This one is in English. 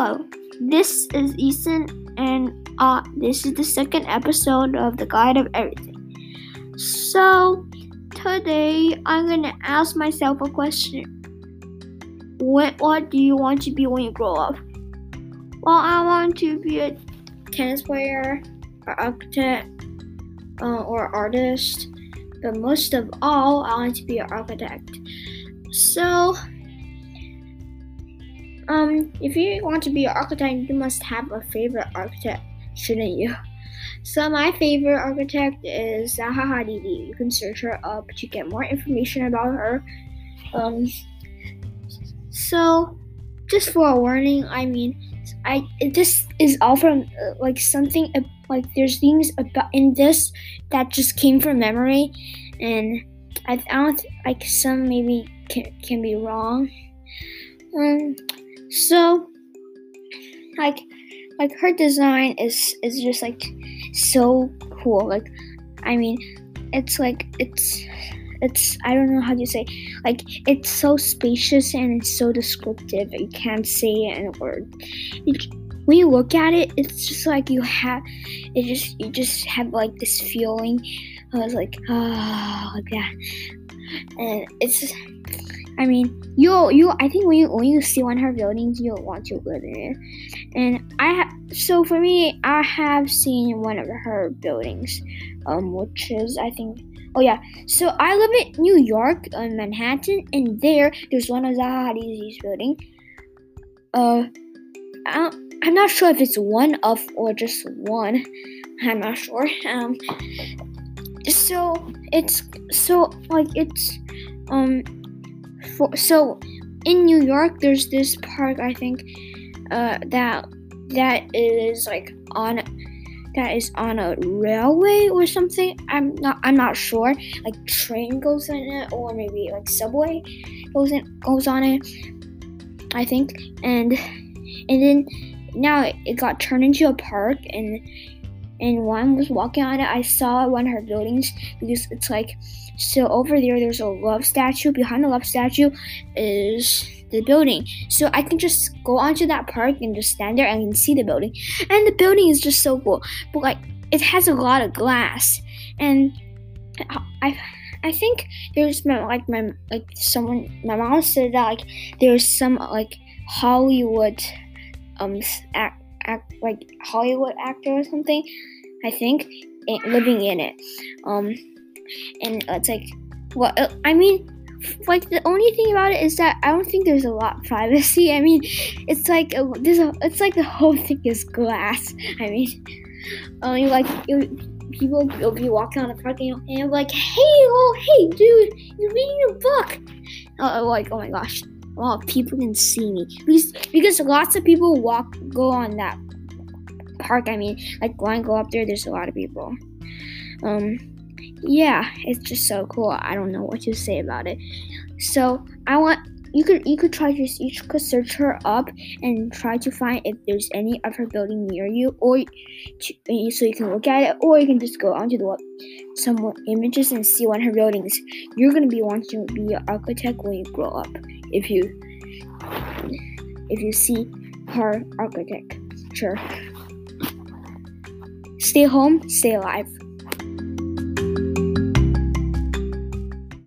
Hello, this is Ethan, and uh, this is the second episode of the Guide of Everything. So, today I'm gonna ask myself a question. What, what do you want to be when you grow up? Well, I want to be a tennis player, or architect, uh, or artist, but most of all, I want to be an architect. So, um, if you want to be an architect, you must have a favorite architect, shouldn't you? So my favorite architect is Zaha Hadid. You can search her up to get more information about her. Um, so, just for a warning, I mean, I this is all from uh, like something uh, like there's things about in this that just came from memory, and I, I don't like some maybe can, can be wrong. Um, so, like, like her design is is just like so cool. Like, I mean, it's like it's it's I don't know how to say like it's so spacious and it's so descriptive. You can't say it in a word. It, when you look at it, it's just like you have it just you just have like this feeling. I was like, oh, like that, and it's. Just, I mean, you you I think when you when you see one of her buildings, you'll want to live in it. And I have so for me, I have seen one of her buildings, um, which is I think oh yeah. So I live in New York, in Manhattan, and there there's one of Zaha Hadid's building. Uh, I I'm not sure if it's one of or just one. I'm not sure. Um, so it's so like it's um for so in New York there's this park I think uh, that that is like on that is on a railway or something. I'm not I'm not sure. Like train goes in it or maybe like subway goes in goes on it. I think and and then now it got turned into a park and and one was walking on it. I saw one of her buildings because it's like so over there. There's a love statue. Behind the love statue is the building. So I can just go onto that park and just stand there and can see the building. And the building is just so cool. But like it has a lot of glass and I I think there's my, like my like someone my mom said that like there's some like Hollywood um act, act like Hollywood actor or something I think living in it um and it's like well I mean like the only thing about it is that I don't think there's a lot of privacy. I mean, it's like a, there's a, it's like the whole thing is glass. I mean, only like it, people will be walking on the parking lot and like, hey, oh, hey, dude, you're reading a book. Uh, like, oh my gosh, well, people can see me because because lots of people walk go on that park. I mean, like when I go up there, there's a lot of people. Um, yeah, it's just so cool. I don't know what to say about it. So I want you could you could try to you could search her up and try to find if there's any of her building near you, or to, eh, so you can look at it, or you can just go onto the web, some images and see one of her buildings. You're gonna be wanting to be an architect when you grow up if you if you see her architecture. Stay home, stay alive.